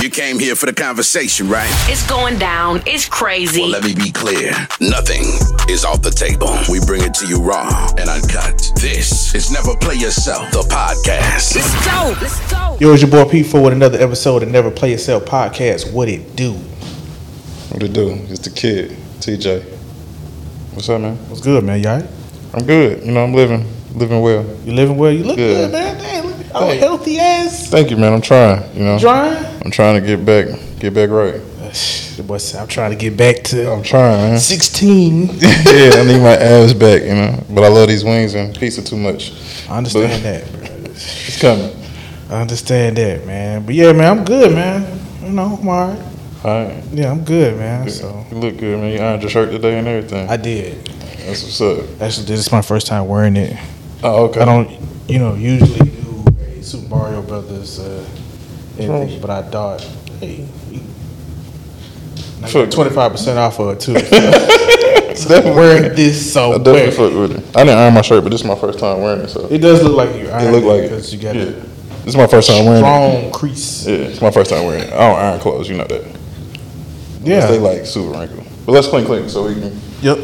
You came here for the conversation, right? It's going down. It's crazy. Well, let me be clear. Nothing is off the table. We bring it to you raw and uncut. This is Never Play Yourself, the podcast. Let's go. Let's go. Yo, it's your boy P4 with another episode of Never Play Yourself podcast. What it do? What it do? It's the kid, TJ. What's up, man? What's good, man? Y'all right? I'm good. You know, I'm living, living well. You living well? You look Good. good, man. Damn, look all Thank- healthy ass. Thank you, man. I'm trying. You know, Drying? I'm trying to get back, get back right. Said, I'm trying to get back to I'm trying, man. 16. yeah, I need my abs back. You know, but I love these wings and pizza too much. I understand that, bro. It's coming. I understand that, man. But yeah, man, I'm good, man. You know, I'm all right. All right. Yeah, I'm good, man. So You look good, man. You ironed your shirt today and everything. I did. That's what's up. Actually, this is my first time wearing it. Oh, okay. I don't, you know, usually do a Super Mario Brothers uh, anything, but I thought, hey, Fuck. twenty five percent off of it too. Definitely- wearing this so I definitely well. fuck with it. I didn't iron my shirt, but this is my first time wearing it, so It does look like you. it look like it. because you got yeah. a This is my first time wearing it. strong crease. Yeah, it's my first time wearing it. I don't iron clothes, you know that. Yeah. They like super wrinkled. But let's clean clean so we can Yep.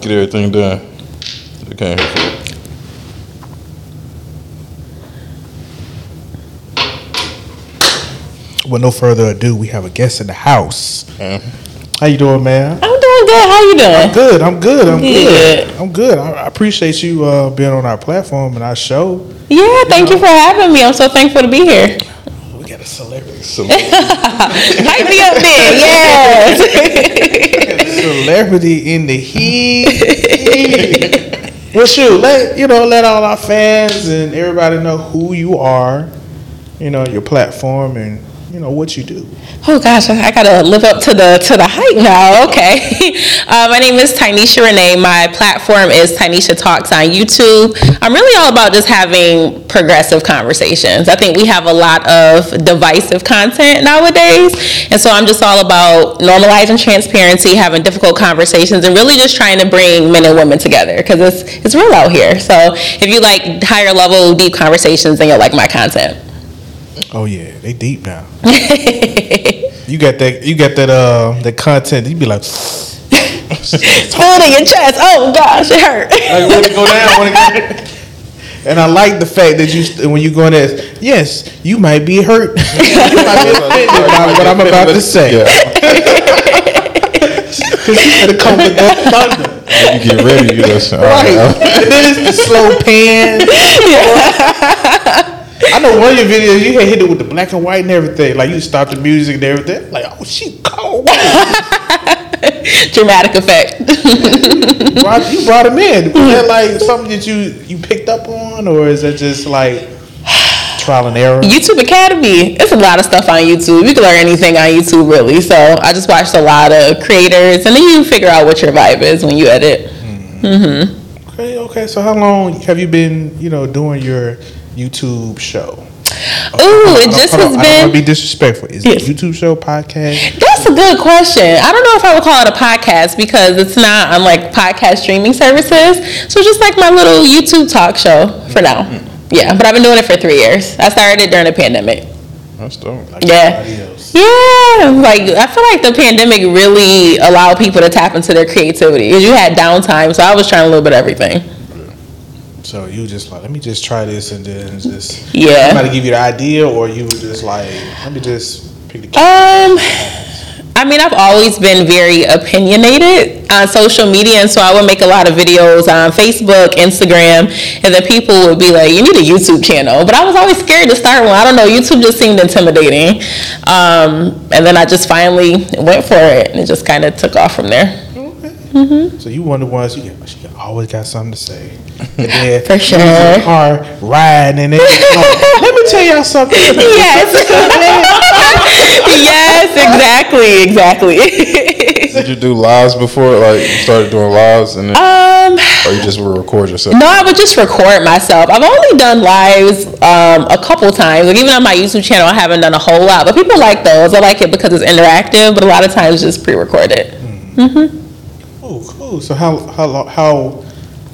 get everything done. We came here for it. With no further ado, we have a guest in the house. Yeah. How you doing, man? I'm doing good. How you doing? I'm Good. I'm good. I'm good. Good. I'm good. I, I appreciate you uh, being on our platform and our show. Yeah, thank you for having me. I'm so thankful to be here. We got a celebrity. So, Hype me up there. Yes. celebrity in the heat. well, shoot, let you know, let all our fans and everybody know who you are. You know your platform and you know what you do. Oh gosh, I gotta live up to the to the hype now. Okay, uh, my name is Tynisha Renee. My platform is Tynisha Talks on YouTube. I'm really all about just having progressive conversations. I think we have a lot of divisive content nowadays, and so I'm just all about normalizing transparency, having difficult conversations, and really just trying to bring men and women together because it's it's real out here. So if you like higher level, deep conversations, then you'll like my content. Oh yeah, they deep now. you got that. You got that. Uh, that content. You be like, Feel it in your chest. Oh gosh, it hurt. I want to go down. Want to go. And I like the fact that you, when you go in there, yes, you might be hurt. you might be offended by what I'm about to say. yeah, Cause you better come with that thunder. you get ready. You just all Right. right. and then it's the slow pan. I know one of your videos you had hit it with the black and white and everything. Like you stopped the music and everything. Like, oh she cold. Dramatic effect. brought, you brought him in. Was that like something that you you picked up on, or is that just like trial and error? YouTube Academy. It's a lot of stuff on YouTube. You can learn anything on YouTube, really. So I just watched a lot of creators, and then you figure out what your vibe is when you edit. Hmm. Mm-hmm. Okay, okay. So how long have you been, you know, doing your YouTube show? Ooh, it just on, has I don't want been. to be disrespectful. Is Yes. it YouTube show podcast? That's a good question. I don't know if I would call it a podcast because it's not on like podcast streaming services. So just like my little YouTube talk show for now. Mm-hmm. Yeah, but I've been doing it for three years. I started it during the pandemic. That's dope. Yeah. Yeah, like I feel like the pandemic really allowed people to tap into their creativity because you had downtime. So I was trying a little bit of everything. So you just like, let me just try this and then just Yeah. Somebody give you the idea, or you were just like, let me just pick the. Um, I mean, I've always been very opinionated on social media, and so I would make a lot of videos on Facebook, Instagram, and then people would be like, "You need a YouTube channel," but I was always scared to start one. I don't know, YouTube just seemed intimidating, um, and then I just finally went for it, and it just kind of took off from there. So you one of the ones you she always got something to say. And then For sure. in the car riding and then like, let me tell y'all something. Yes. yes, exactly, exactly. Did you do lives before? Like you started doing lives and then, um, or you just would record yourself? No, I would just record myself. I've only done lives um, a couple times. Like even on my YouTube channel, I haven't done a whole lot. But people like those. I like it because it's interactive. But a lot of times, just pre-recorded. Oh, cool. So how how how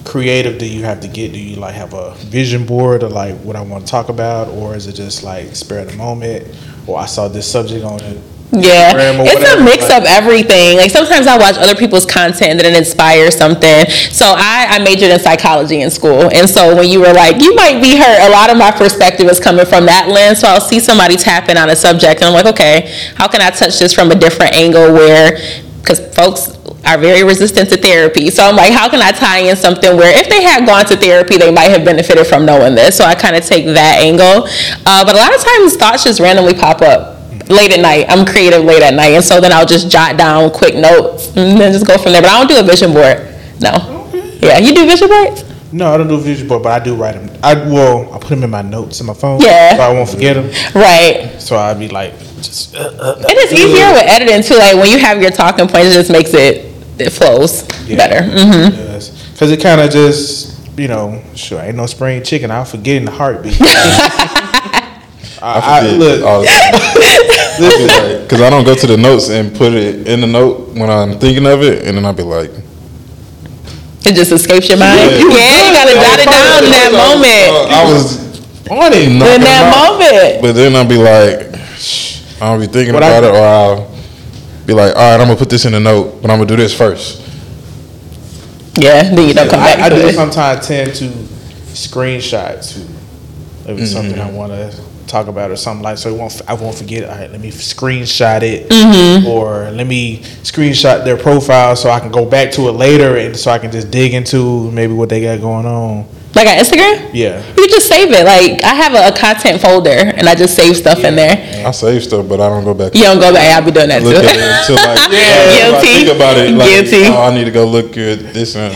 creative do you have to get? Do you like have a vision board of like what I want to talk about, or is it just like spare of the moment? Or I saw this subject on it. Yeah, or it's whatever, a mix like- of everything. Like sometimes I watch other people's content and then it inspires something. So I, I majored in psychology in school, and so when you were like, you might be hurt, a lot of my perspective is coming from that lens. So I'll see somebody tapping on a subject, and I'm like, okay, how can I touch this from a different angle? Where, because folks are very resistant to therapy, so I'm like, how can I tie in something where if they had gone to therapy, they might have benefited from knowing this. So I kind of take that angle, uh, but a lot of times thoughts just randomly pop up late at night. I'm creative late at night, and so then I'll just jot down quick notes and then just go from there. But I don't do a vision board. No. Yeah, you do vision boards? No, I don't do vision board, but I do write them. I well, I put them in my notes in my phone. Yeah. so I won't forget them. Right. So I'd be like, just uh, uh, it's easier with editing too. Like when you have your talking points, it just makes it it flows better. hmm Because it kind of just, you know, sure, ain't no spring chicken. I'll forget in the heartbeat. I, I, forget look, all the. Because I don't go to the notes and put it in the note when I'm thinking of it, and then I'll be like, It just escapes your mind. Yeah. Yeah, you gotta jot it down in that Uh, moment. I was on it. In that out. moment. But then I'll be like, shh, I'll be thinking What I- about it, or I'll be like, all right, I'm gonna put this in the note, but I'm gonna do this first. Yeah, then you don't come back I, I to do it. sometimes tend to screenshot too. If it's mm-hmm. something I want to talk about or something like, so it won't, I won't forget. All right, let me screenshot it, mm-hmm. or let me screenshot their profile so I can go back to it later, and so I can just dig into maybe what they got going on. Like on Instagram? Yeah. You can just save it. Like I have a, a content folder and I just save stuff in there. I save stuff, but I don't go back. You don't go back. I'll be doing that Look too. at it until like, Yeah. until I Guilty. think about it. Like, Guilty. Oh, I need to go look at this and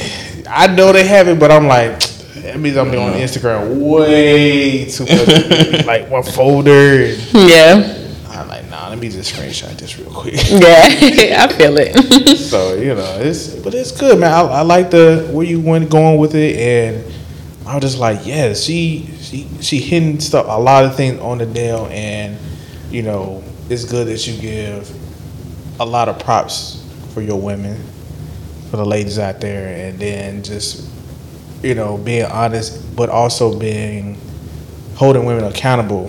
I know they have it, but I'm like, that means I'm on Instagram way too much. like one folder. Yeah, I'm like, nah, let me just screenshot this real quick. yeah, I feel it. so you know, it's but it's good, man. I, I like the where you went going with it, and I was just like, yeah, she she she hitting stuff a lot of things on the nail, and you know, it's good that you give a lot of props for your women, for the ladies out there, and then just you know being honest, but also being holding women accountable.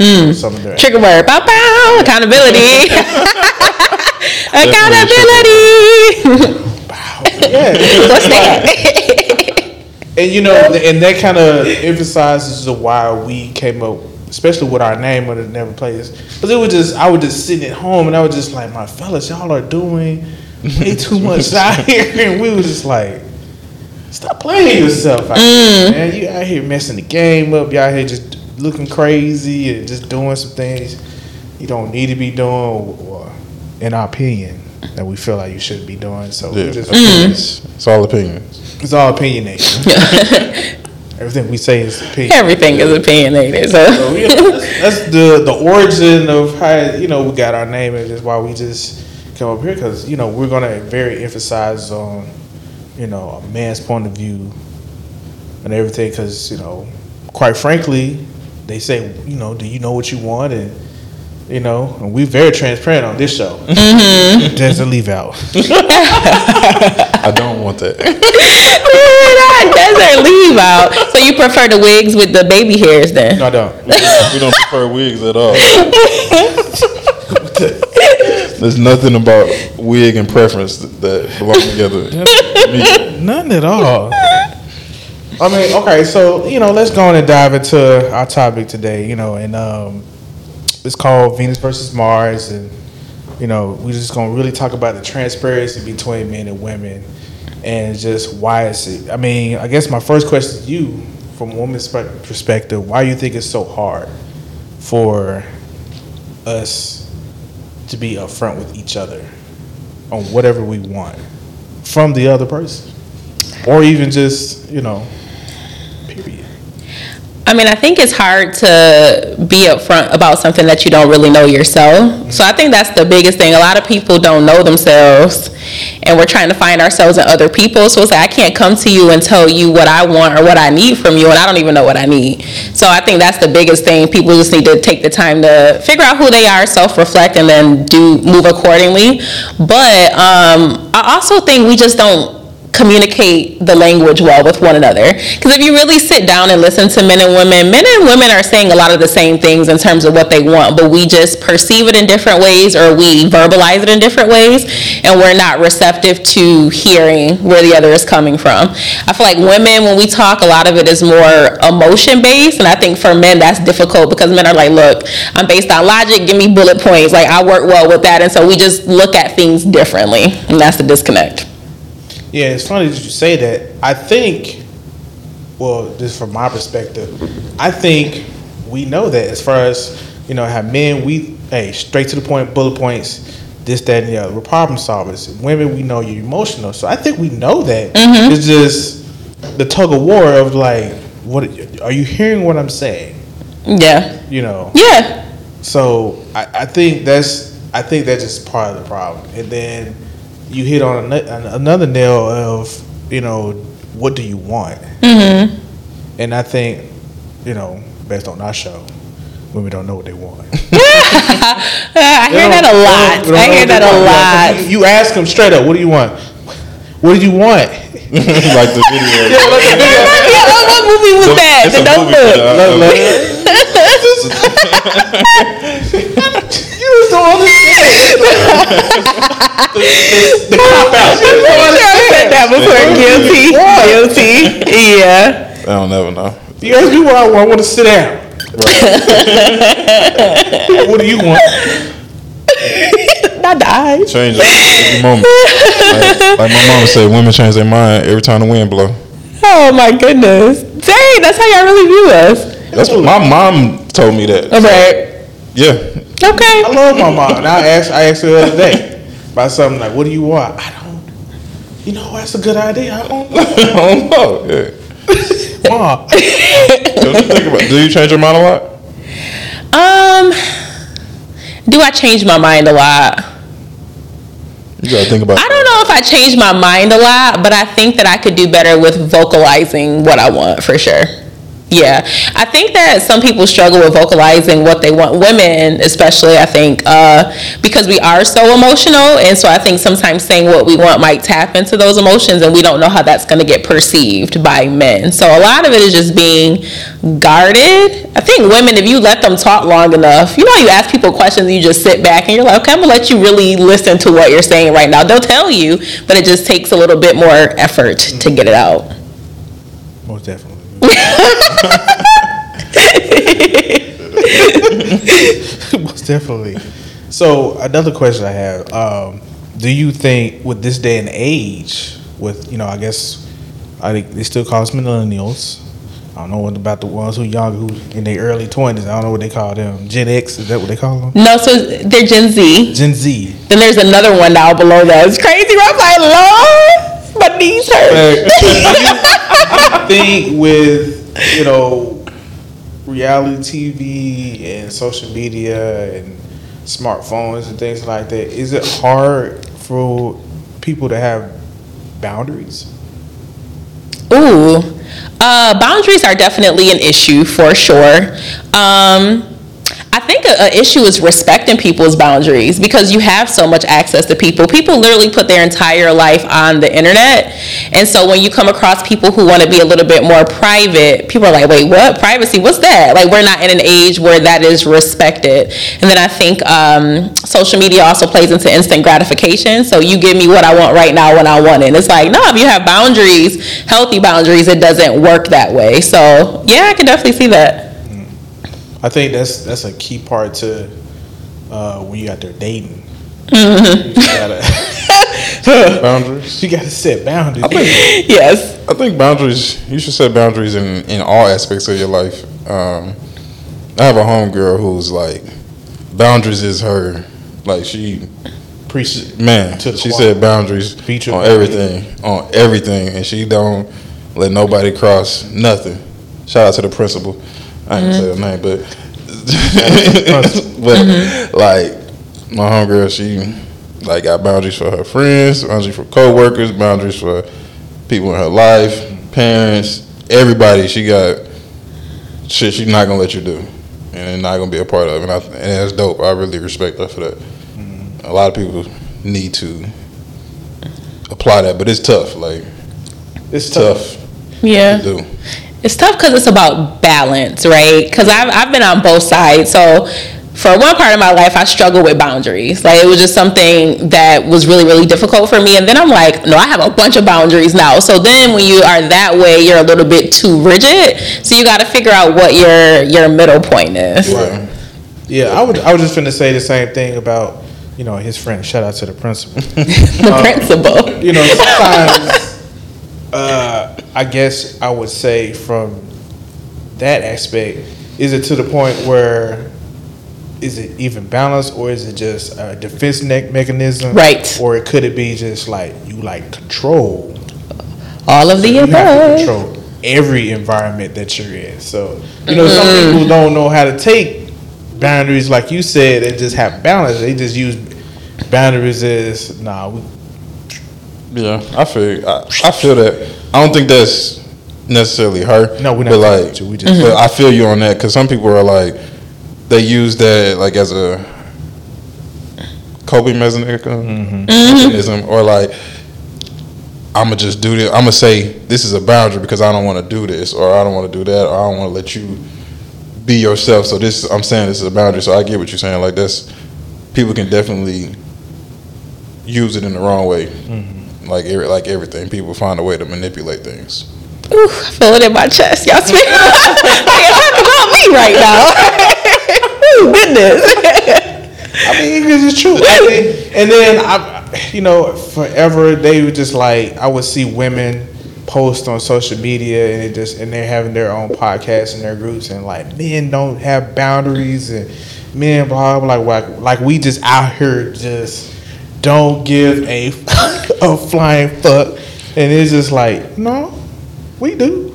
Hmm. for Some of their Trigger word. Bow bow. Accountability. Accountability. yeah. What's that? And you know, and that kind of emphasizes the why we came up, especially with our name when it never plays. Because it was just, I was just sitting at home and I was just like, my fellas, y'all are doing way too much out here, and we was just like, stop playing yourself out here, mm. man. You out here messing the game up. You out here just looking crazy and just doing some things you don't need to be doing, or in our opinion, that we feel like you should be doing. So yeah, just, mm-hmm. opinions. It's all opinions. It's all opinionated. Everything we say is opinion. Everything is opinionated. So So, know, that's, that's the the origin of how you know we got our name and just why we just come up here because you know we're gonna very emphasize on you know a man's point of view and everything because you know quite frankly they say you know do you know what you want and you know and we're very transparent on this show. Mm-hmm. Just to leave out. I don't want that. that desert leave out. So you prefer the wigs with the baby hairs then? No, I don't. we don't prefer wigs at all. There's nothing about wig and preference that, that belong together. Me. None at all. I mean, okay, so you know, let's go on and dive into our topic today. You know, and um, it's called Venus versus Mars, and you know, we're just gonna really talk about the transparency between men and women, and just why it's. it. I mean, I guess my first question to you, from a woman's perspective, why you think it's so hard for us to be upfront with each other on whatever we want from the other person, or even just you know. I mean, I think it's hard to be upfront about something that you don't really know yourself. So I think that's the biggest thing. A lot of people don't know themselves, and we're trying to find ourselves in other people. So it's like I can't come to you and tell you what I want or what I need from you, and I don't even know what I need. So I think that's the biggest thing. People just need to take the time to figure out who they are, self-reflect, and then do move accordingly. But um, I also think we just don't communicate the language well with one another. Because if you really sit down and listen to men and women, men and women are saying a lot of the same things in terms of what they want, but we just perceive it in different ways or we verbalize it in different ways, and we're not receptive to hearing where the other is coming from. I feel like women, when we talk, a lot of it is more emotion based, and I think for men that's difficult because men are like, look, I'm based on logic, give me bullet points. Like I work well with that, and so we just look at things differently, and that's the disconnect. Yeah, it's funny that you say that. I think, well, just from my perspective, I think we know that as far as you know, have men we hey straight to the point, bullet points, this, that, and the other. We're problem solvers. Women, we know you're emotional, so I think we know that. Mm-hmm. It's just the tug of war of like, what are you hearing? What I'm saying? Yeah. You know. Yeah. So I, I think that's I think that's just part of the problem. And then you hit on an- another nail of you know what do you want? Mm-hmm. And I think you know based on our show, women don't know what they want. I hear that a lot. I hear that a lot. You, you ask them straight up, what do you want? What do you want? like the video. Yeah, what, what movie was The- that? The a movie for Notebook. The- You just don't understand. the, the, the cop out. I said that before. Guilty. Guilty. Yeah. I don't never know. You ask me what I want. I want to sit down. what do you want? Not die. Change every moment. Like, like my mama said, women change their mind every time the wind blow. Oh my goodness. Dang, that's how y'all really view us. That's what my mom told me that. Right. Yeah. Okay. I love my mom. And I asked, I asked her the other day about something like, "What do you want?" I don't. You know, that's a good idea. I don't know. I don't know. Yeah. Mom, Don't you think about? Do you change your mind a lot? Um, do I change my mind a lot? You gotta think about. I don't know if I change my mind a lot, but I think that I could do better with vocalizing what I want for sure. Yeah, I think that some people struggle with vocalizing what they want. Women, especially, I think, uh, because we are so emotional, and so I think sometimes saying what we want might tap into those emotions, and we don't know how that's going to get perceived by men. So a lot of it is just being guarded. I think women, if you let them talk long enough, you know, you ask people questions, you just sit back, and you're like, okay, I'm gonna let you really listen to what you're saying right now. They'll tell you, but it just takes a little bit more effort to get it out. most definitely. So another question I have: um, Do you think with this day and age, with you know, I guess I think they still call us millennials. I don't know what about the ones who young who in their early twenties. I don't know what they call them. Gen X is that what they call them? No, so they're Gen Z. Gen Z. Then there's another one now below that. It's crazy. I'm like, Lord, my knees hurt. I think with you know reality TV and social media and smartphones and things like that, is it hard for people to have boundaries? Ooh, uh, boundaries are definitely an issue for sure. Um, I think a, a issue is respecting people's boundaries because you have so much access to people. People literally put their entire life on the internet, and so when you come across people who want to be a little bit more private, people are like, "Wait, what? Privacy? What's that?" Like we're not in an age where that is respected. And then I think um, social media also plays into instant gratification. So you give me what I want right now when I want it. And it's like, no, if you have boundaries, healthy boundaries, it doesn't work that way. So yeah, I can definitely see that. I think that's that's a key part to uh, when you out there dating. Mm-hmm. You gotta, boundaries. you gotta set boundaries. Yes. I think boundaries. You should set boundaries in in all aspects of your life. Um, I have a homegirl who's like, boundaries is her. Like she, Preach man, she choir. said boundaries it. on everything, on everything, and she don't let nobody cross nothing. Shout out to the principal. I ain't gonna say her name, but but mm-hmm. like my homegirl, she like got boundaries for her friends, boundaries for coworkers, boundaries for people in her life, parents, everybody. She got shit she's not gonna let you do, and not gonna be a part of. And, I, and that's dope. I really respect her for that. Mm-hmm. A lot of people need to apply that, but it's tough. Like It's tough. Tough Yeah. to do. It's tough because it's about balance, right? Because I've, I've been on both sides. So, for one part of my life, I struggled with boundaries. Like, it was just something that was really, really difficult for me. And then I'm like, no, I have a bunch of boundaries now. So, then when you are that way, you're a little bit too rigid. So, you got to figure out what your, your middle point is. Yeah. Yeah, I would. I was just gonna say the same thing about you know his friend. Shout out to the principal. The principal. you know, sometimes uh, I guess I would say from that aspect, is it to the point where is it even balanced or is it just a defense ne- mechanism? Right. Or it could it be just like you like control? All of the You have to above. control every environment that you're in. So you know, some mm-hmm. people don't know how to take boundaries, like you said, and just have balance. They just use boundaries as nah. We, Yeah, I feel I, I feel that. I don't think that's necessarily her. No, we're not But like, to you, we just- but mm-hmm. I feel you on that because some people are like, they use that like as a coping um, mm-hmm. mechanism, mechanism, or like, I'm gonna just do this. I'm gonna say this is a boundary because I don't want to do this, or I don't want to do that, or I don't want to let you be yourself. So this, I'm saying this is a boundary. So I get what you're saying. Like that's people can definitely use it in the wrong way. Mm-hmm. Like every, like everything, people find a way to manipulate things. Ooh, I feel it in my chest. Y'all speak. like, talk about me right now. Ooh, goodness. I mean, because it's true. I mean, and then I, you know, forever they would just like I would see women post on social media and it just and they're having their own podcasts and their groups and like men don't have boundaries and men blah blah blah like like we just out here just don't give a a flying fuck and it's just like no we do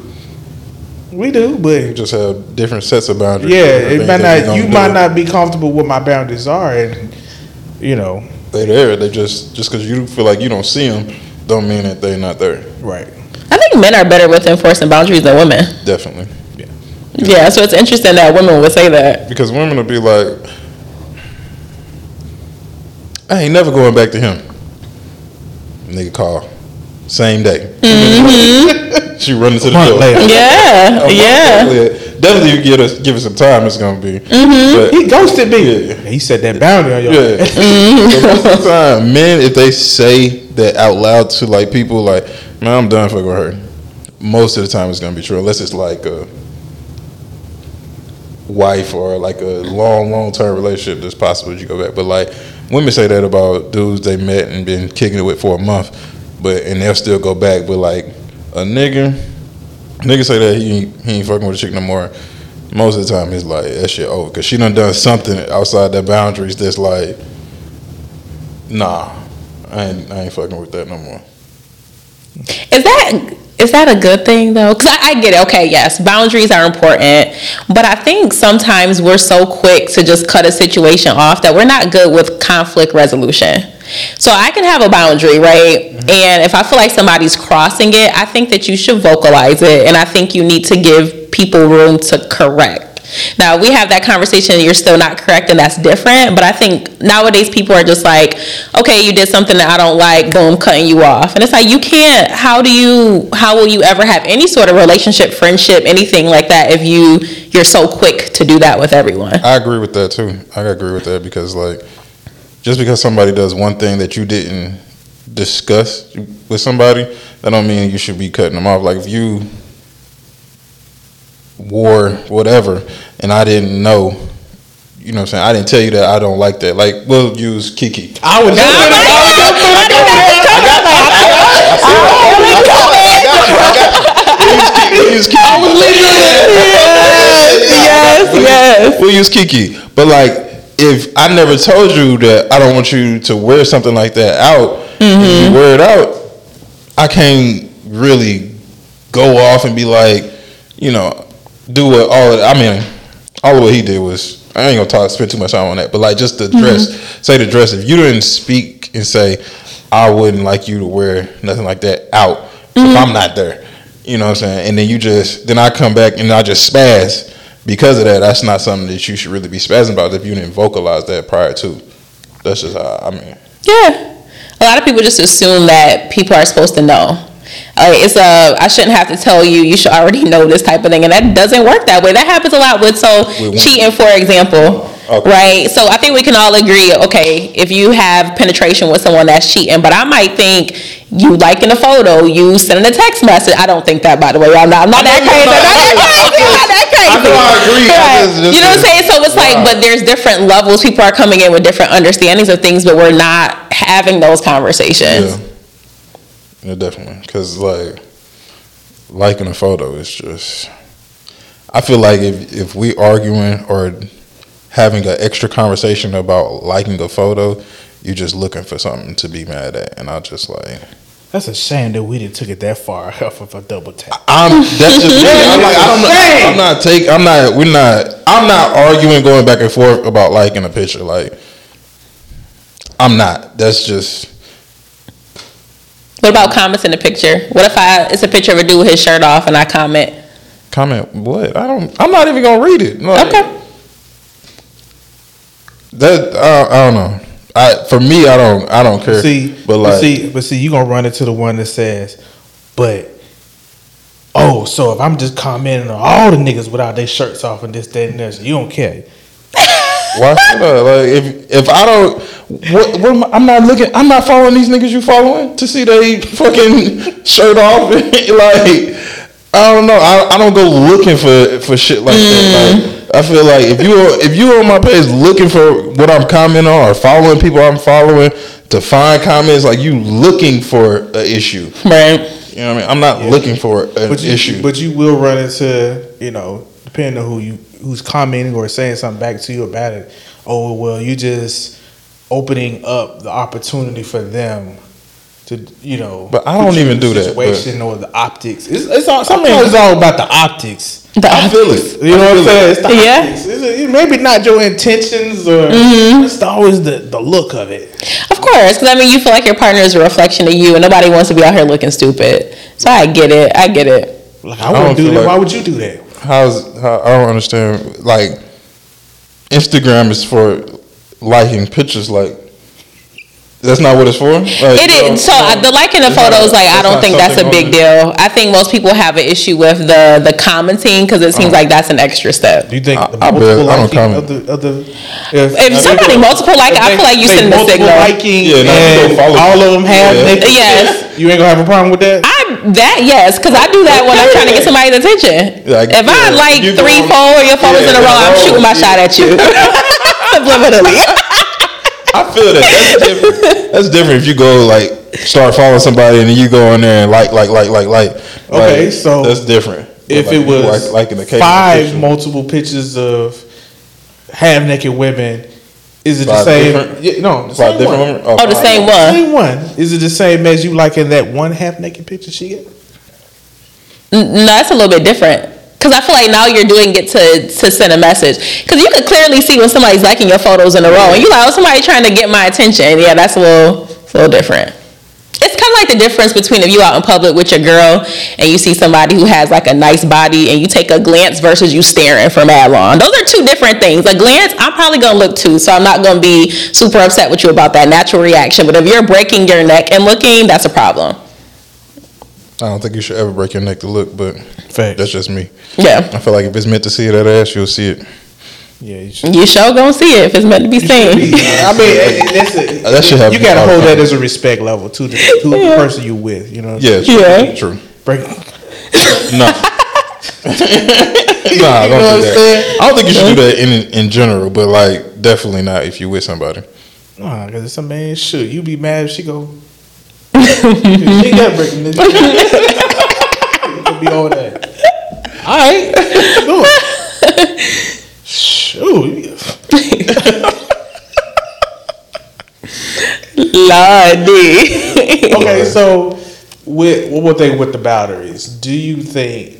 we do You but just have different sets of boundaries. yeah it might not gonna you do. might not be comfortable with my boundaries are and you know They're there. They just just because you feel like you don't see them, don't mean that they're not there. right I think men are better with enforcing boundaries than women. Definitely, Yeah, so it's interesting that women would say that. because women will be like, "I ain't never going back to him." Nigga call, same day. she run into the month door. later. Yeah, yeah. Yeah, Definitely, you give us give it some time. It's gonna be. Mm-hmm. But- He ghosted me. Yeah. He set that boundary on your Yeah. so most of the time, men, if they say that out loud to like people, like, man, I'm done fucking with her. Most of the time, it's gonna be true, unless it's like a wife or like a long, long term relationship. That's possible that you go back. But like, women say that about dudes they met and been kicking it with for a month, but and they'll still go back. But like a nigga, nigga say that he he ain't fucking with a chick no more. Most of the time, it's like that shit over because she done done something outside the boundaries that's like, nah, I ain't, I ain't fucking with that no more. Is that is that a good thing though? Because I, I get it. Okay, yes, boundaries are important, but I think sometimes we're so quick to just cut a situation off that we're not good with conflict resolution. So I can have a boundary, right? Mm-hmm. And if I feel like somebody's crossing it, I think that you should vocalize it, and I think you need to give people room to correct. Now we have that conversation and you're still not correct and that's different. But I think nowadays people are just like, okay, you did something that I don't like, boom, cutting you off. And it's like you can't how do you how will you ever have any sort of relationship, friendship, anything like that if you you're so quick to do that with everyone? I agree with that too. I agree with that because like, just because somebody does one thing that you didn't discuss with somebody, that don't mean you should be cutting them off. Like if you wore whatever and I didn't know, you know what I'm saying? I didn't tell you that I don't like that. Like we'll use Kiki. I was We'll use Kiki. yes, yes. We'll use Kiki. But like, if I never told you that I don't want you to wear something like that out, and you wear it out, I can't really go off and be like, you know, do what all. Of, I mean, all of what he did was. I ain't gonna talk spend too much time on that, but like just the mm-hmm. dress. Say the dress. If you didn't speak and say, I wouldn't like you to wear nothing like that out if mm-hmm. I'm not there. You know what I'm saying? And then you just then I come back and I just spaz because of that. That's not something that you should really be spazzing about if you didn't vocalize that prior to. That's just how I mean. Yeah. A lot of people just assume that people are supposed to know. Uh, it's a I shouldn't have to tell you. You should already know this type of thing, and that doesn't work that way. That happens a lot with so cheating, for example. Okay. Right, so I think we can all agree. Okay, if you have penetration with someone that's cheating, but I might think you liking a photo, you sending a text message. I don't think that, by the way. I'm not. I'm not that crazy. you're I'm not. not that crazy. I'm not that crazy. I know I agree. I Right. just- just- you know what I'm saying? So it's like, but there's different levels. People are coming in with different understandings of things, but we're not having those conversations. Yeah. Yeah, definitely. Because like liking a photo is just. I feel like if if we arguing or having an extra conversation about liking a photo, you're just looking for something to be mad at, and I just like That's a shame that we didn't took it that far off of a double tap. I'm that's just me. I'm like I don't know. I'm not take. I'm not. We're not. I'm not arguing going back and forth about liking a picture. Like I'm not. That's just. What about comments in the picture? What if I it's a picture of a dude with his shirt off and I comment? Comment what? I don't. I'm not even gonna read it. Like, Okay. That I, I don't know. I for me, I don't. I don't care. See, but but like, see, but see, you gonna run into the one that says, "But oh, so if I'm just commenting on all the niggas without their shirts off and this, that, and this, you don't care." Why should I? Like, if if I don't, what, what am I, I'm not looking. I'm not following these niggas you following to see they fucking shirt off. like, I don't know. I, I don't go looking for for shit like that. Mm. Like, I feel like if you if you on my page looking for what I'm commenting on or following people I'm following to find comments, like you looking for an issue. Right. You know what I mean? I'm not looking for an But you, issue. but you will run into, you know, depending on who you who's commenting or saying something back to you about it. Oh well, you just opening up the opportunity for them to, you know. But I don't put you even in the do that, Situation or the optics. It's, it's all sometimes it's all about the optics. The I feel it. You know what I'm saying? It's the Yeah. optics. It's, it's maybe not your intentions or Mm-hmm. it's always the, the look of it. Of course, because I mean, you feel like your partner is a reflection of you, and nobody wants to be out here looking stupid. So I get it. I get it. Like I don't wouldn't do that. like- Why would you do that? How's how, I don't understand. Like Instagram is for liking pictures. Like that's not what it's for. Like, It is. So uh, the liking of It's not- photos, like I don't think that's a big deal. I think most people have an issue with the the commenting because it seems like that's an extra step. Do you think I- the I multiple bet- I don't liking comment. of the of the If somebody multiple like, I feel like you send the multiple signal. liking Yeah, now you and go follow- all of them have Yeah. naked Yes. you ain't gonna have a problem with that. I that yes, because I do that when I'm trying to get somebody's attention. Like, if I yeah, like three, go- four of your photos Yeah, in a row, I'm shooting my yeah. shot at you. Subliminally. I feel that. That's different. That's different if you go like start following somebody and then you go in there and like like like like like. Okay, Like, so that's different. if Like, it was like, like the case five picture. multiple pictures of half naked women, is it the same? different- Yeah, no, the Five same different one. women? Oh, oh the same one. Same one. Is it the same as you liking that one half naked picture she got? No, that's a little bit different. Cause I feel like now you're doing it to to send a message. Cause you can clearly see when somebody's liking your photos in a row, and you're like, oh, somebody trying to get my attention. Yeah, that's a little, a little different. It's kind of like the difference between if you out in public with your girl and you see somebody who has like a nice body and you take a glance versus you staring for mad long. Those are two different things. A glance, I'm probably gonna look too, so I'm not gonna be super upset with you about that natural reaction. But if you're breaking your neck and looking, that's a problem. I don't think you should ever break your neck to look, but Facts. that's just me. Yeah. I feel like if it's meant to see that ass, you'll see it. Yeah, you should. You sure gonna see it if it's meant to be seen. I mean, it- that's a, That should happen You gotta hold that time. as a respect level to the, to the person you with. You know. Yeah, true. Yeah. True. Break. No. nah, don't know I'm do that. saying? I don't think you should do that in in general, but like definitely not if you with somebody. Nah, cause it's a man. Shoot, you be mad if she go. she got breaking this. It could be all that. All right, do it. Shoot. Lordy. Okay, so with one more thing with the boundaries, do you think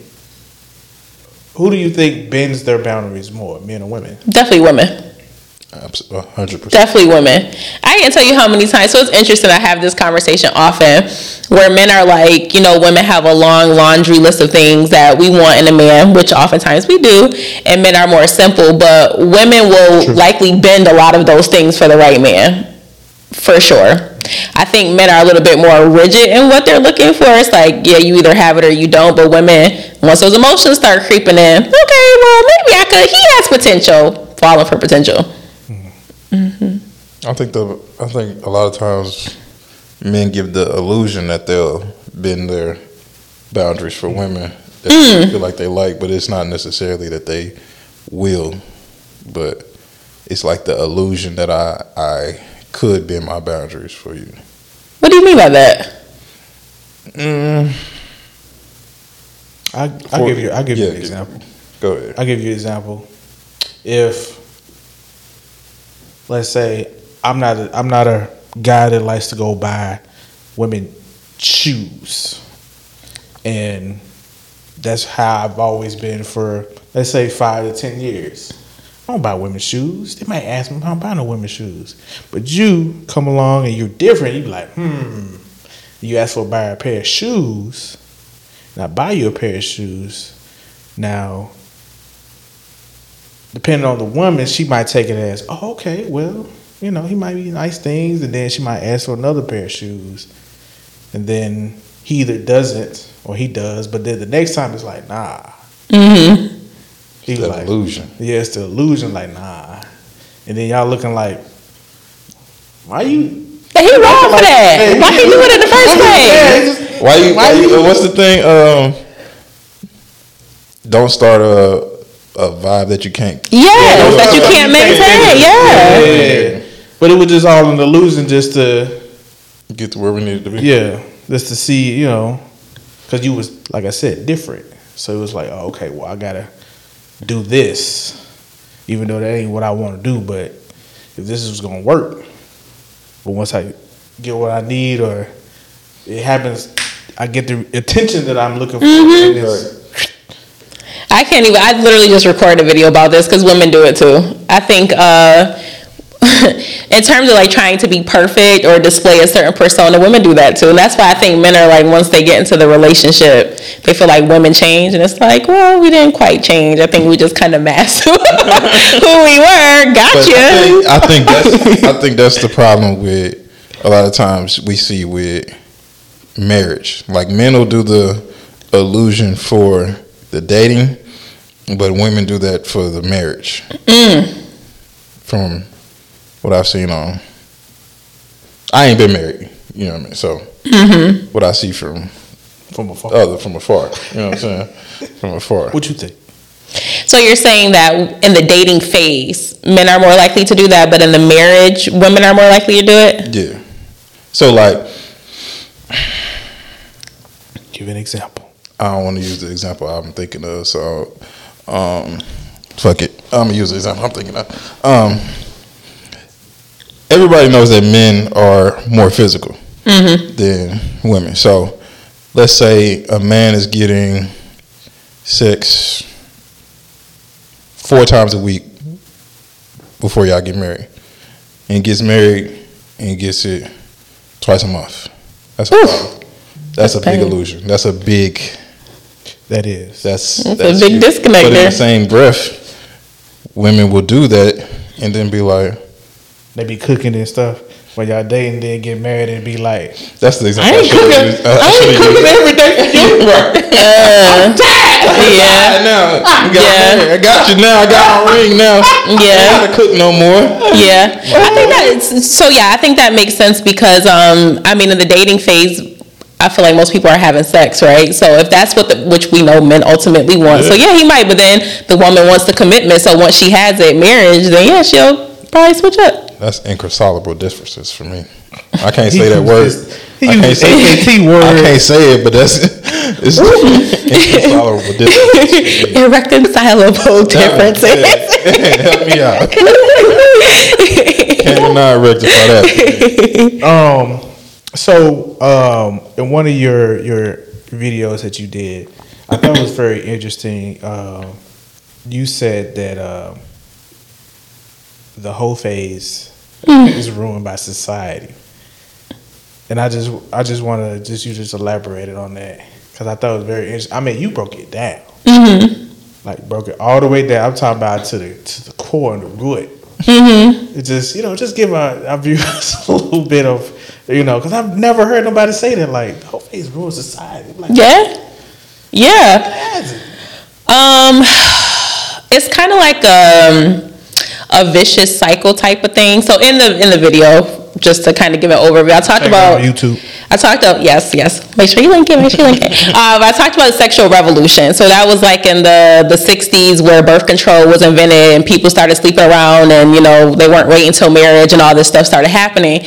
who do you think bends their boundaries more, men or women? Definitely women. Abs- hundred percent. Definitely women. I can't tell you how many times. So it's interesting. I have this conversation often where men are like, you know, women have a long laundry list of things that we want in a man, which oftentimes we do, and men are more simple. But women will likely bend a lot of those things for the right man, for sure. I think men are a little bit more rigid in what they're looking for. It's like, yeah, you either have it or you don't. But women, once those emotions start creeping in, okay, well, maybe I could. He has potential. Falling for potential. I think the I think a lot of times men give the illusion that they'll bend their boundaries for women that they feel like they like, but it's not necessarily that they will. But it's like the illusion that I I could bend my boundaries for you. What do you mean by that? Mm, I I For- give you I give you yeah, an give- example. go ahead. I'll give you an example. If let's say I'm not a, I'm not a guy that likes to go buy women shoes, and that's how I've always been for let's say five to ten years. I don't buy women's shoes. They might ask me, I don't buy no women's shoes. But you come along and you're different. You be like, hmm. You ask for buy a pair of shoes, and I buy you a pair of shoes. Now, depending on the woman, she might take it as, oh, okay, well, you know, he might be nice things, and then she might ask for another pair of shoes, and then he either doesn't or he does, but then the next time it's like, nah. Mm-hmm. He That like, illusion. yeah, it's the illusion, like, nah. And then y'all looking like, why you? But he wrong for that. Why he do it in the first place? Why you? Why you? What's the thing? Um, don't start a a vibe that you can't. Yes, that you can't maintain. Yeah. Yeah. But it was just all an illusion just to, Get to where we needed to be. yeah, just to see, you know, because you was, like I said, different. So it was like, oh, okay, well, I got to do this, even though that ain't what I want to do. But if this is going to work, but once I get what I need or it happens, I get the attention that I'm looking for. Mm-hmm. and it's- I can't even. I literally just recorded a video about this because women do it too. I think uh, in terms of like trying to be perfect or display a certain persona, women do that too, and that's why I think men are like once they get into the relationship, they feel like women change, and it's like, well, we didn't quite change. I think we just kind of masked who we were. Gotcha. I think, I think that's I think that's the problem with a lot of times we see with marriage. Like men will do the illusion for the dating, but women do that for the marriage. Mm. From what I've seen on, I ain't been married. You know what I mean? So mm-hmm. what I see from From afar. other from afar. You know what I'm saying? From afar. What you think? So you're saying that in the dating phase, men are more likely to do that, but in the marriage, women are more likely to do it. Yeah. So like Give an example. I don't want to use the example I'm thinking of, so um, fuck it. I'm gonna use the example I'm thinking of. Um, everybody knows that men are more physical than women. So let's say a man is getting sex four times a week before y'all get married, and gets married and gets it twice a month. That's a problem. That's, a big illusion. That's a big. That is. That's, That's a big you. disconnect But in the same breath, women will do that and then be like, They be cooking and stuff when y'all dating, then get married and be like, "That's the example." I ain't should've cooking. used. I I ain't should've cooking used. every day for you, bro. Yeah, now, you got Yeah. married. I got you now. I got my ring now. I Yeah. ain't gotta cook no more. yeah. I think that so. Yeah, I think that makes sense because um, I mean, in the dating phase, I feel like most people are having sex, right? So if that's what the, which we know men ultimately want, so yeah, he might. But then the woman wants the commitment. So once she has it, marriage, then yeah, she'll probably switch up. That's inconsolable differences for me. I can't say that word. he I can't say AKT word. I can't say it, but that's it's inconsolable differences. Irreconcilable differences. Yeah. Help me out. Cannot rectify that. Um, so um, in one of your your videos that you did, I thought it was very interesting. Um, you said that um, the whole phase is ruined by society, and I just I just want to just you just elaborated on that because I thought it was very interesting. I mean, you broke it down, like broke it all the way down. I'm talking about to the to the core and the root. Mm-hmm. It just you know just give our, our viewers a little bit of you know because I've never heard nobody say that like whole face rules society. Like, Yeah. Yeah. Um, it's kind of like um, a vicious cycle type of thing. So in the in the video, just to kind of give an overview, I talked Check about on YouTube. I talked about yes, yes. Make sure you link it. Make sure you link it. Um, I talked about the sexual revolution. So that was like in the the '60s where birth control was invented and people started sleeping around and you know they weren't waiting until marriage and all this stuff started happening.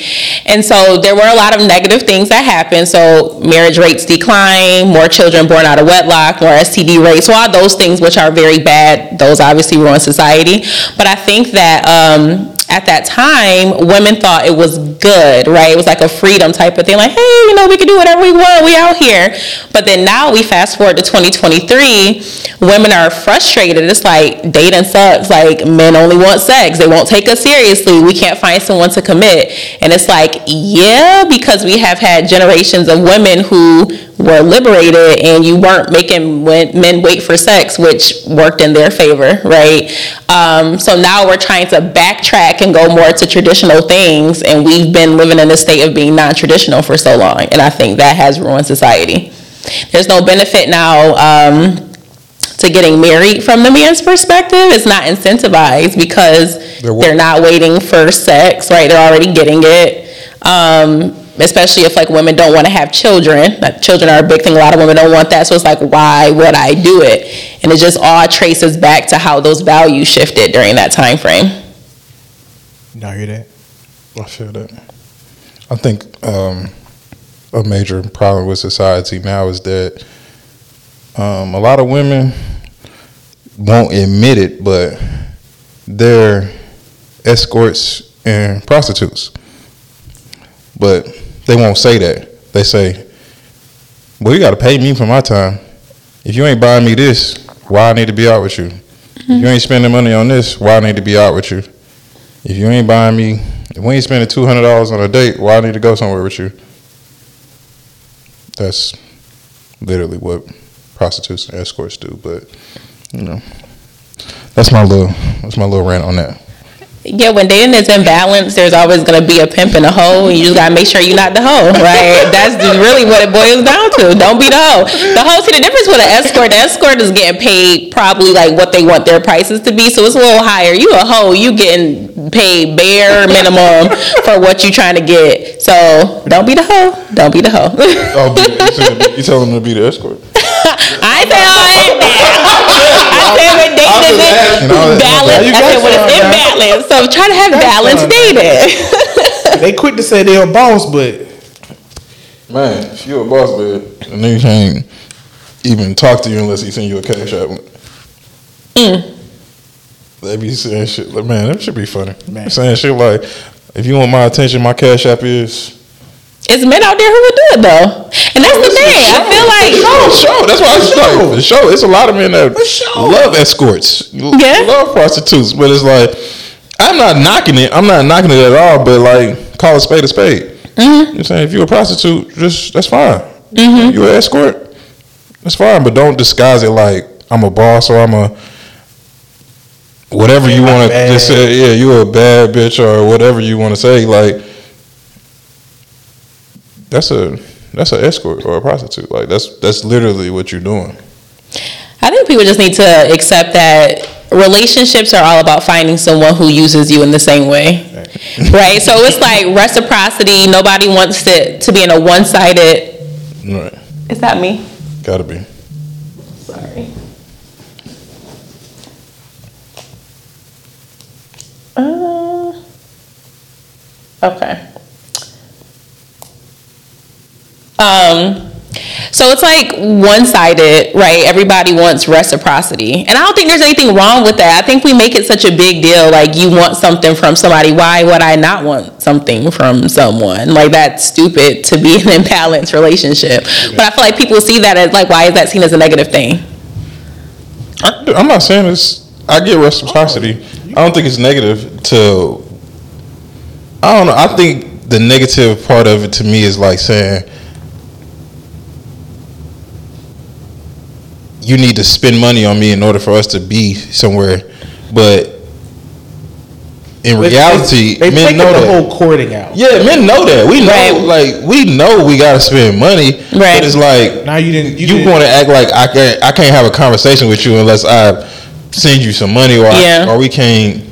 And so there were a lot of negative things that happened. So marriage rates decline, more children born out of wedlock, more STD rates. So all those things which are very bad, those obviously ruin society. But I think that. Um, at that time, women thought it was good, right? It was like a freedom type of thing, like, hey, you know, we can do whatever we want, we out here. But then now we fast forward to 2023, women are frustrated. It's like dating sucks. Like men only want sex. They won't take us seriously. We can't find someone to commit. And it's like, yeah, because we have had generations of women who were liberated and you weren't making men wait for sex, which worked in their favor, right? Um, so now we're trying to backtrack and go more to traditional things, and we've been living in a state of being non-traditional for so long, and I think that has ruined society. There's no benefit now. Um, to getting married from the man's perspective, it's not incentivized because They're they're, not waiting for sex, right? They're already getting it. Um, especially if like women don't want to have children. Like children are a big thing. A lot of women don't want that. So it's like, why would I do it? And it just all traces back to how those values shifted during that time frame. Y'all hear that? I feel that. I think um, a major problem with society now is that um, a lot of women won't admit it, but they're escorts and prostitutes. But they won't say that. They say, "Well, you got to pay me for my time. If you ain't buying me this, why I need to be out with you? If you ain't spending money on this, why I need to be out with you? If you ain't buying me, if we ain't spending two hundred dollars on a date, why I need to go somewhere with you? That's literally what prostitutes and escorts do. But you know, that's my little that's my little rant on that. Yeah, when dating is imbalanced, there's always gonna be a pimp and a hoe, and you just gotta make sure you're not the hoe, right? That's really what it boils down to. Don't be the hoe. The hoe, see the difference with an escort. The escort is getting paid probably like what they want their prices to be, so it's a little higher. You a hoe, you getting paid bare minimum for what you're trying to get. So don't be the hoe. Don't be the hoe. Oh, you, said- you tell them to be the escort. I ain't saying all that. I said when dating is asking that. balance. You I said when it's some, man. So try to have balanced dating. They quick to say they're a boss, but Man, if you're a boss, man, a nigga can't even talk to you unless he send you a cash app. Mm. They be saying shit like, man, that should be funny. Man. Saying shit like, if you want my attention, my cash app is. It's men out there who would do it though, and that's the thing. I feel like Show, show. That's why I was like, for sure. It's a lot of men that love escorts, Yeah. love prostitutes, but it's like, I'm not knocking it. I'm not knocking it at all, but like, call a spade a spade. Mm-hmm. You're saying if you're a prostitute, just that's fine. You're an escort, that's fine, but don't disguise it like I'm a boss or I'm a whatever you want to just say. Yeah, you're a bad bitch or whatever you want to say. Like that's a that's an escort or a prostitute. Like that's that's literally what you're doing. I think people just need to accept that relationships are all about finding someone who uses you in the same way, right? So it's like reciprocity. Nobody wants it to be in a one-sided. Right. Is that me? Gotta be. Sorry. Uh, okay. Um, so it's like one-sided, right? Everybody wants reciprocity, and I don't think there's anything wrong with that. I think we make it such a big deal, like you want something from somebody. Why would I not want something from someone? Like that's stupid to be in an imbalanced relationship. But I feel like people see that as like, why is that seen as a negative thing? I, I'm not saying it's. I get reciprocity. I don't think it's negative to. I don't know. I think the negative part of it to me is like saying you need to spend money on me in order for us to be somewhere, but in reality, they, they men know the that. whole courting out. Yeah, men know that. We know, Right. like, we know we gotta spend money. Right. But it's like Now you didn't. You, you, didn't- want to act like I can't. I can't have a conversation with you unless I send you some money, or Yeah. I, or we can't,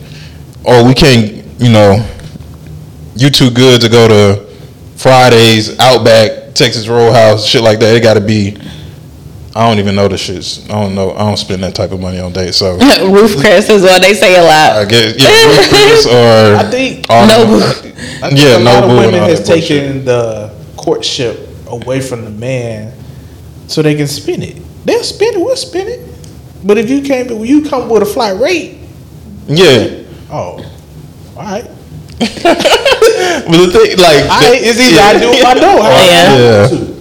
or we can't. You know, you too good to go to Fridays, Outback, Texas Roadhouse, shit like that. It got to be. I don't even know the shits. I don't know. I don't spend that type of money on dates. So Roof Chris is what they say a lot. I guess yeah, Ruth Chris or I think all No the- I think Yeah, a no lot of women has that bullshit. taken the courtship away from the man, so they can spend it. They'll spend it. We'll spend it. But if you came, when you come with a flat rate, Yeah, oh, all right. but the thing, like, I, it's either I do or I don't. I Yeah. Yeah.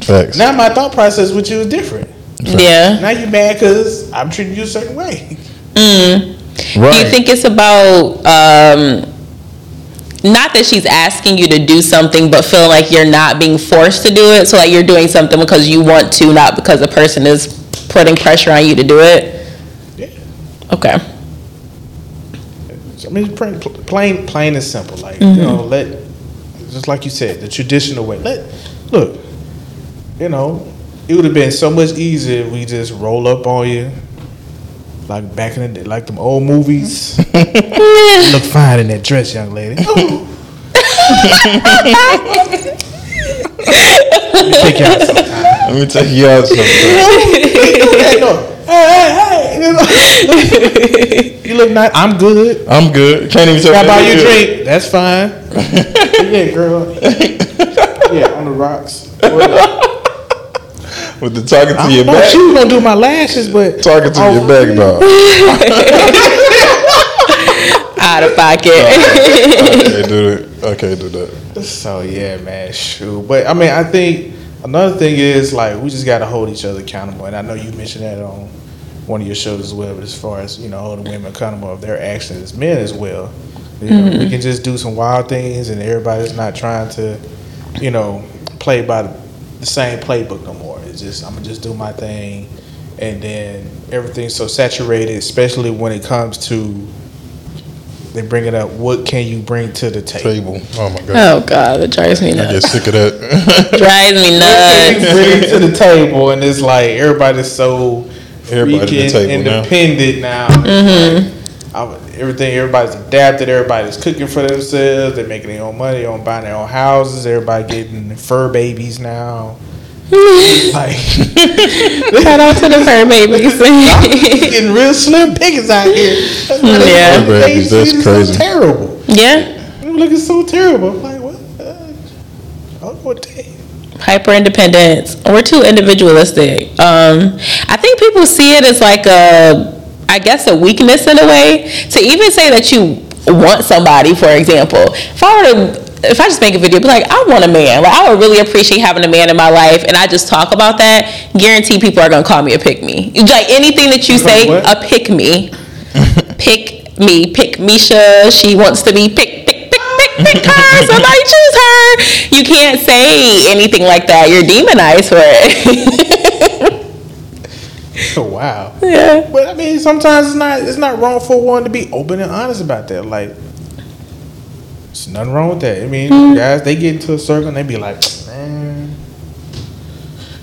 Yeah. facts. Now my thought process with you is different. Yeah. Now you're mad because I'm treating you a certain way. Do right. you think it's about um, not that she's asking you to do something, but feeling like you're not being forced to do it? So like you're doing something because you want to, not because the person is putting pressure on you to do it. Yeah. Okay. I mean, plain, plain, plain and simple. Like Mm-hmm. you know, let just like you said, the traditional way. Let look, you know, it would have been so much easier if we just roll up on you, like back in the day, like them old movies. you look fine in that dress, young lady. Ooh. Let me take you out sometime. Let me take you out sometime. Hey, no. hey, hey, hey. You look nice. I'm good. I'm good. Can't even tell Can about me you drink? That's fine. yeah, girl. Yeah, on the rocks. With the talking to I your don't know, back. she was gonna do my lashes, but Talking to your oh. back, dog. Out of pocket. I can't do it. I can't do that. So yeah, man, shoot. But I mean, I think another thing is like we just gotta hold each other accountable, and I know you mentioned that on one of your shows as well. But as far as you know, holding women accountable of their actions, as men as well. You know, we mm-hmm. can just do some wild things, and everybody's not trying to, you know, play by the, the same playbook no more. It's just I'm gonna just do my thing, and then everything's so saturated, especially when it comes to. They bring it up. What can you bring to the table? Table. Oh my god. oh God, it drives me nuts. I get sick of that. Drives me you nuts. bring it to the table, and it's like everybody's so Everybody at the freaking table now. independent now. Mm-hmm. I'm- everything, everybody's adapted. Everybody's cooking for themselves. They're making their own money. They're buying their own houses. Everybody getting fur babies now. like Shout out to the fur babies. getting real slim pickings out here. Yeah. Fur Babies, that's crazy. So terrible. yeah. They're looking so terrible. I'm like what? Uh, I don't what to tell you. hyper independence. We're too individualistic. Um, I think people see it as like a, I guess, a weakness in a way to even say that you want somebody. For example, if I were to, if I just make a video, be like, I want a man. Like I would really appreciate having a man in my life, and I just talk about that. Guarantee people are gonna call me a pick me. Like anything that you say, a pick me, pick me, pick Misha. She wants to be pick, pick, pick, pick, pick her. Somebody choose her. You can't say anything like that. You're demonized for it. Oh wow. yeah. But I mean, sometimes it's not it's not wrong for one to be open and honest about that. Like, there's nothing wrong with that. I mean, mm-hmm. guys, they get into a circle and they be like, man,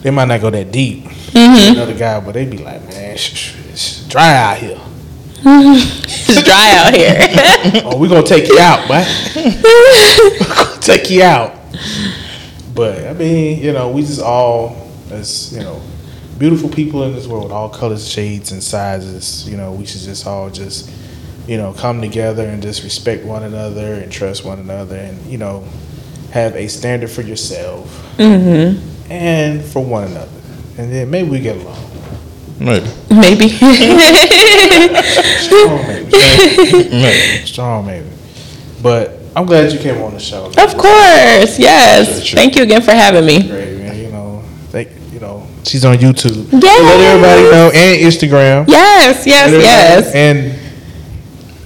they might not go that deep. Mm-hmm. Another guy, but they be like, man, it's dry out here. Mm-hmm. It's dry out here. Oh, we gonna take you out, but take you out. But I mean, you know, we just all as you know, beautiful people in this world, all colors, shades, and sizes. You know, we should just all just you know come together and just respect one another and trust one another, and you know, have a standard for yourself mm-hmm. and for one another, and then maybe we get along. Maybe. Maybe. Strong, maybe. Maybe. Strong, maybe. But I'm glad you came on the show. of course. Yes. Thank you again for having me. great, man. You know, they, you know, she's on YouTube. Yes. Let everybody know and Instagram. Yes. Yes. Yes. And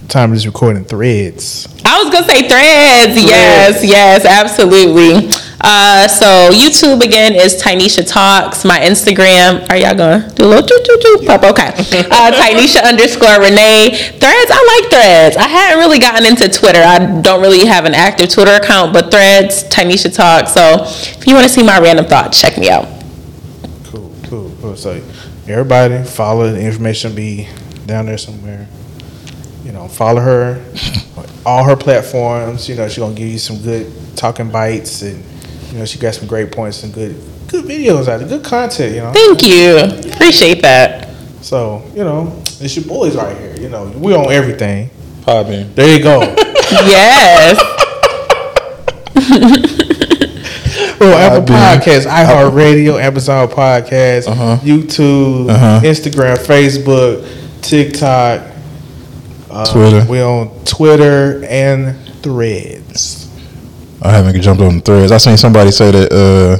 time is recording threads. I was gonna say threads. Yes, yes, absolutely. Uh, so YouTube again is Tynisha Talks. My Instagram, are y'all gonna do a little choo choo choo pop? Okay. Uh, Tynisha underscore Renee. Threads, I like threads. I hadn't really gotten into Twitter. I don't really have an active Twitter account, but threads, Tynisha Talks. So if you want to see my random thoughts, check me out. Cool, cool, cool. So everybody follow the information be down there somewhere. You know, follow her, all her platforms. You know, she's gonna give you some good talking bites, and you know, she got some great points and good, good videos out there, good content. You know, Thank you. Appreciate that. so you know, it's your boys right here. You know, we on everything. Popping. There you go. Yes. Well, Apple Podcasts, iHeartRadio, Amazon Podcasts, Uh-huh. YouTube, Uh-huh. Instagram, Facebook, TikTok. Uh, Twitter. We on Twitter and Threads. I haven't jumped on the threads. I seen somebody say that uh,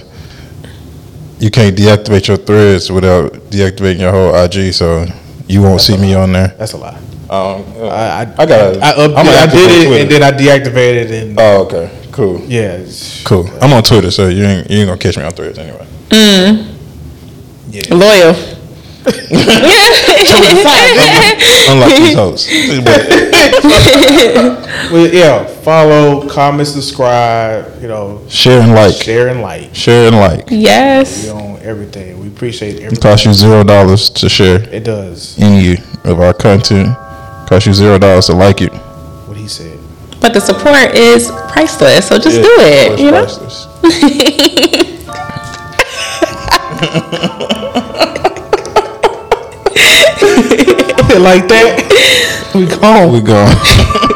you can't deactivate your threads without deactivating your whole IG, so you won't see me on there. That's a lie. Um, I I, I got. I, up, I'm I did it Twitter. and then I deactivated it and Oh, okay, cool, yeah. cool. I'm on Twitter, so you ain't you ain't gonna catch me on threads anyway. Loyal. Unlike these hosts. Well, yeah, follow, comment, subscribe. You know, share and like, share and like. share and like. Yes. We yes. on everything. We appreciate It everything. costs you zero dollars to share It does. any of our content. Costs you zero dollars to like it. What he said. But the support is priceless, so just Yeah, do it. it's You know. priceless. like that. We gone. We go.